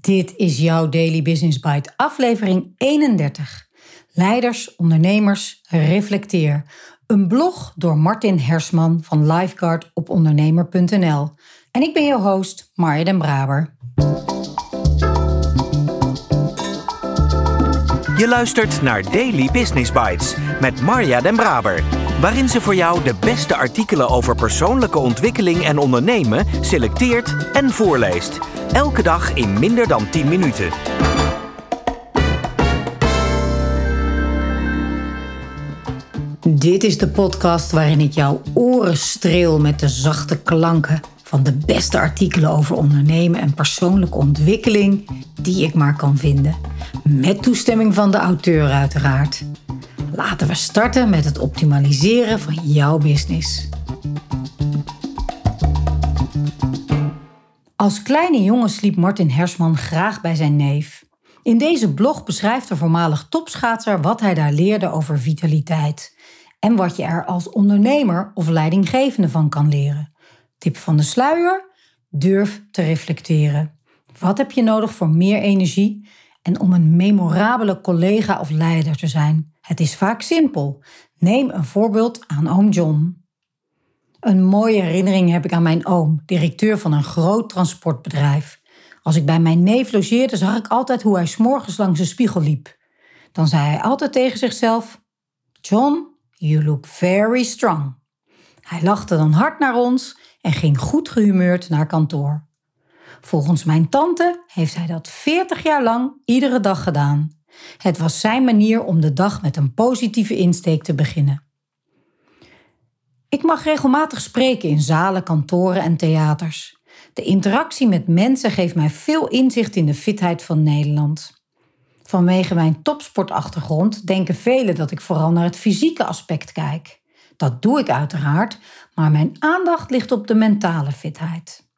Dit is jouw Daily Business Bite, aflevering 31. Leiders, ondernemers, reflecteer. Een blog door Martin Hersman van Lifeguard op ondernemer.nl. En ik ben jouw host, Marja den Braber. Je luistert naar Daily Business Bites met Marja den Braber, waarin ze voor jou de beste artikelen over persoonlijke ontwikkeling en ondernemen selecteert en voorleest. Elke dag in minder dan 10 minuten. Dit is de podcast waarin ik jouw oren streel met de zachte klanken van de beste artikelen over ondernemen en persoonlijke ontwikkeling die ik maar kan vinden. Met toestemming van de auteur uiteraard. Laten we starten met het optimaliseren van jouw business. Als kleine jongen sliep Martin Hersman graag bij zijn neef. In deze blog beschrijft de voormalig topschaatser wat hij daar leerde over vitaliteit en wat je er als ondernemer of leidinggevende van kan leren. Tip van de sluier: durf te reflecteren. Wat heb je nodig voor meer energie en om een memorabele collega of leider te zijn? Het is vaak simpel. Neem een voorbeeld aan oom John. Een mooie herinnering heb ik aan mijn oom, directeur van een groot transportbedrijf. Als ik bij mijn neef logeerde, zag ik altijd hoe hij s'morgens langs de spiegel liep. Dan zei hij altijd tegen zichzelf: John, you look very strong. Hij lachte dan hard naar ons en ging goed gehumeurd naar kantoor. Volgens mijn tante heeft hij dat 40 jaar lang iedere dag gedaan. Het was zijn manier om de dag met een positieve insteek te beginnen. Ik mag regelmatig spreken in zalen, kantoren en theaters. De interactie met mensen geeft mij veel inzicht in de fitheid van Nederland. Vanwege mijn topsportachtergrond denken velen dat ik vooral naar het fysieke aspect kijk. Dat doe ik uiteraard, maar mijn aandacht ligt op de mentale fitheid.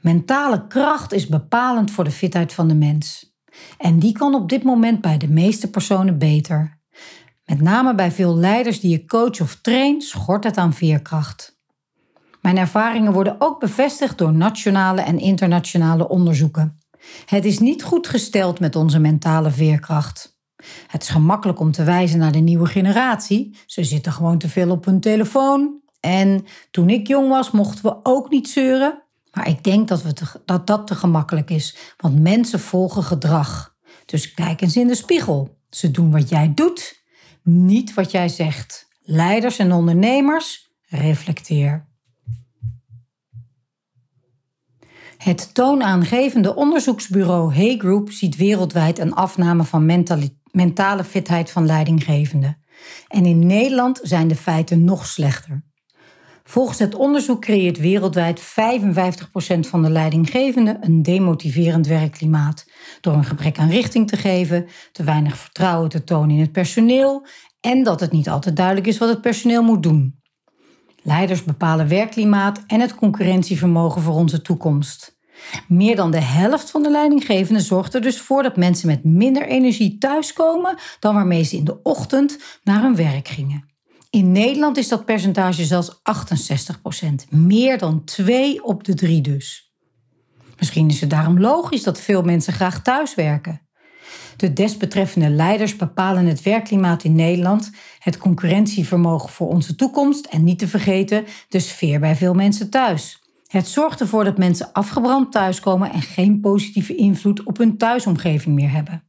Mentale kracht is bepalend voor de fitheid van de mens. En die kan op dit moment bij de meeste personen beter. Met name bij veel leiders die je coach of train, schort het aan veerkracht. Mijn ervaringen worden ook bevestigd door nationale en internationale onderzoeken. Het is niet goed gesteld met onze mentale veerkracht. Het is gemakkelijk om te wijzen naar de nieuwe generatie. Ze zitten gewoon te veel op hun telefoon. En toen ik jong was, mochten we ook niet zeuren. Maar ik denk dat, we dat dat te gemakkelijk is, want mensen volgen gedrag. Dus kijk eens in de spiegel. Ze doen wat jij doet niet wat jij zegt. Leiders en ondernemers, reflecteer. Het toonaangevende onderzoeksbureau Hey Group ziet wereldwijd een afname van mentale fitheid van leidinggevenden. En in Nederland zijn de feiten nog slechter. Volgens het onderzoek creëert wereldwijd 55% van de leidinggevenden een demotiverend werkklimaat. Door een gebrek aan richting te geven, te weinig vertrouwen te tonen in het personeel en dat het niet altijd duidelijk is wat het personeel moet doen. Leiders bepalen werkklimaat en het concurrentievermogen voor onze toekomst. Meer dan de helft van de leidinggevenden zorgt er dus voor dat mensen met minder energie thuiskomen dan waarmee ze in de ochtend naar hun werk gingen. In Nederland is dat percentage zelfs 68% Meer dan twee op de drie dus. Misschien is het daarom logisch dat veel mensen graag thuiswerken. De desbetreffende leiders bepalen het werkklimaat in Nederland, het concurrentievermogen voor onze toekomst en niet te vergeten de sfeer bij veel mensen thuis. Het zorgt ervoor dat mensen afgebrand thuiskomen en geen positieve invloed op hun thuisomgeving meer hebben.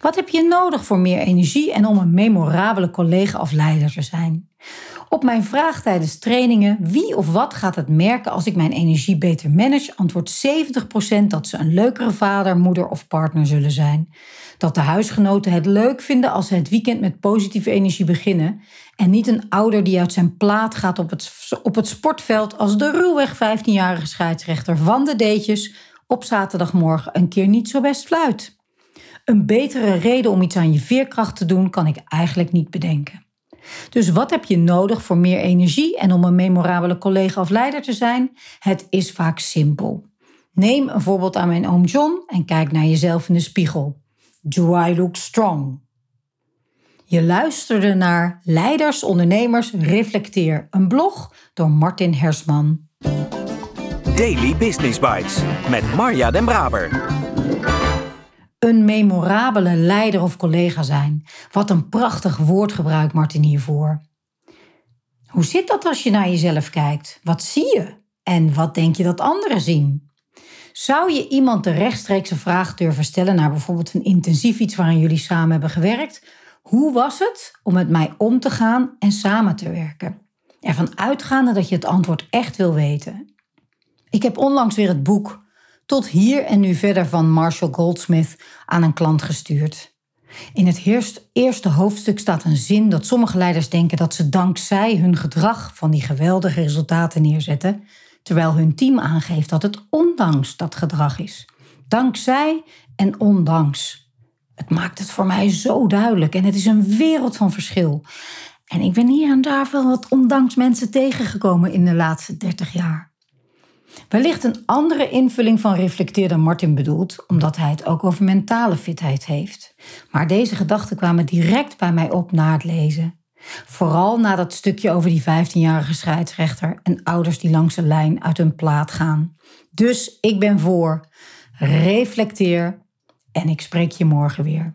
Wat heb je nodig voor meer energie en om een memorabele collega of leider te zijn? Op mijn vraag tijdens trainingen wie of wat gaat het merken als ik mijn energie beter manage, antwoordt 70% dat ze een leukere vader, moeder of partner zullen zijn. Dat de huisgenoten het leuk vinden als ze het weekend met positieve energie beginnen en niet een ouder die uit zijn plaat gaat op het, op het sportveld als de ruwweg 15-jarige scheidsrechter van de deetjes op zaterdagmorgen een keer niet zo best fluit. Een betere reden om iets aan je veerkracht te doen kan ik eigenlijk niet bedenken. Dus wat heb je nodig voor meer energie en om een memorabele collega of leider te zijn? Het is vaak simpel. Neem een voorbeeld aan mijn oom John en kijk naar jezelf in de spiegel. Do I look strong? Je luisterde naar Leiders, Ondernemers, Reflecteer, een blog door Martin Hersman. Daily Business Bites met Marja Den Braber. Een memorabele leider of collega zijn. Wat een prachtig woord gebruikt Martin hiervoor. Hoe zit dat als je naar jezelf kijkt? Wat zie je? En wat denk je dat anderen zien? Zou je iemand de rechtstreekse vraag durven stellen naar bijvoorbeeld een intensief iets waarin jullie samen hebben gewerkt? Hoe was het om met mij om te gaan en samen te werken? Ervan uitgaande dat je het antwoord echt wil weten. Ik heb onlangs weer het boek Tot hier en nu verder van Marshall Goldsmith aan een klant gestuurd. In het eerste hoofdstuk staat een zin dat sommige leiders denken dat ze dankzij hun gedrag van die geweldige resultaten neerzetten, terwijl hun team aangeeft dat het ondanks dat gedrag is. Dankzij en ondanks. Het maakt het voor mij zo duidelijk en het is een wereld van verschil. En ik ben hier en daar wel wat ondanks mensen tegengekomen in de laatste 30 jaar. Wellicht een andere invulling van reflecteer dan Martin bedoelt, omdat hij het ook over mentale fitheid heeft. Maar deze gedachten kwamen direct bij mij op na het lezen. Vooral na dat stukje over die 15-jarige scheidsrechter en ouders die langs de lijn uit hun plaat gaan. Dus ik ben voor. Reflecteer en ik spreek je morgen weer.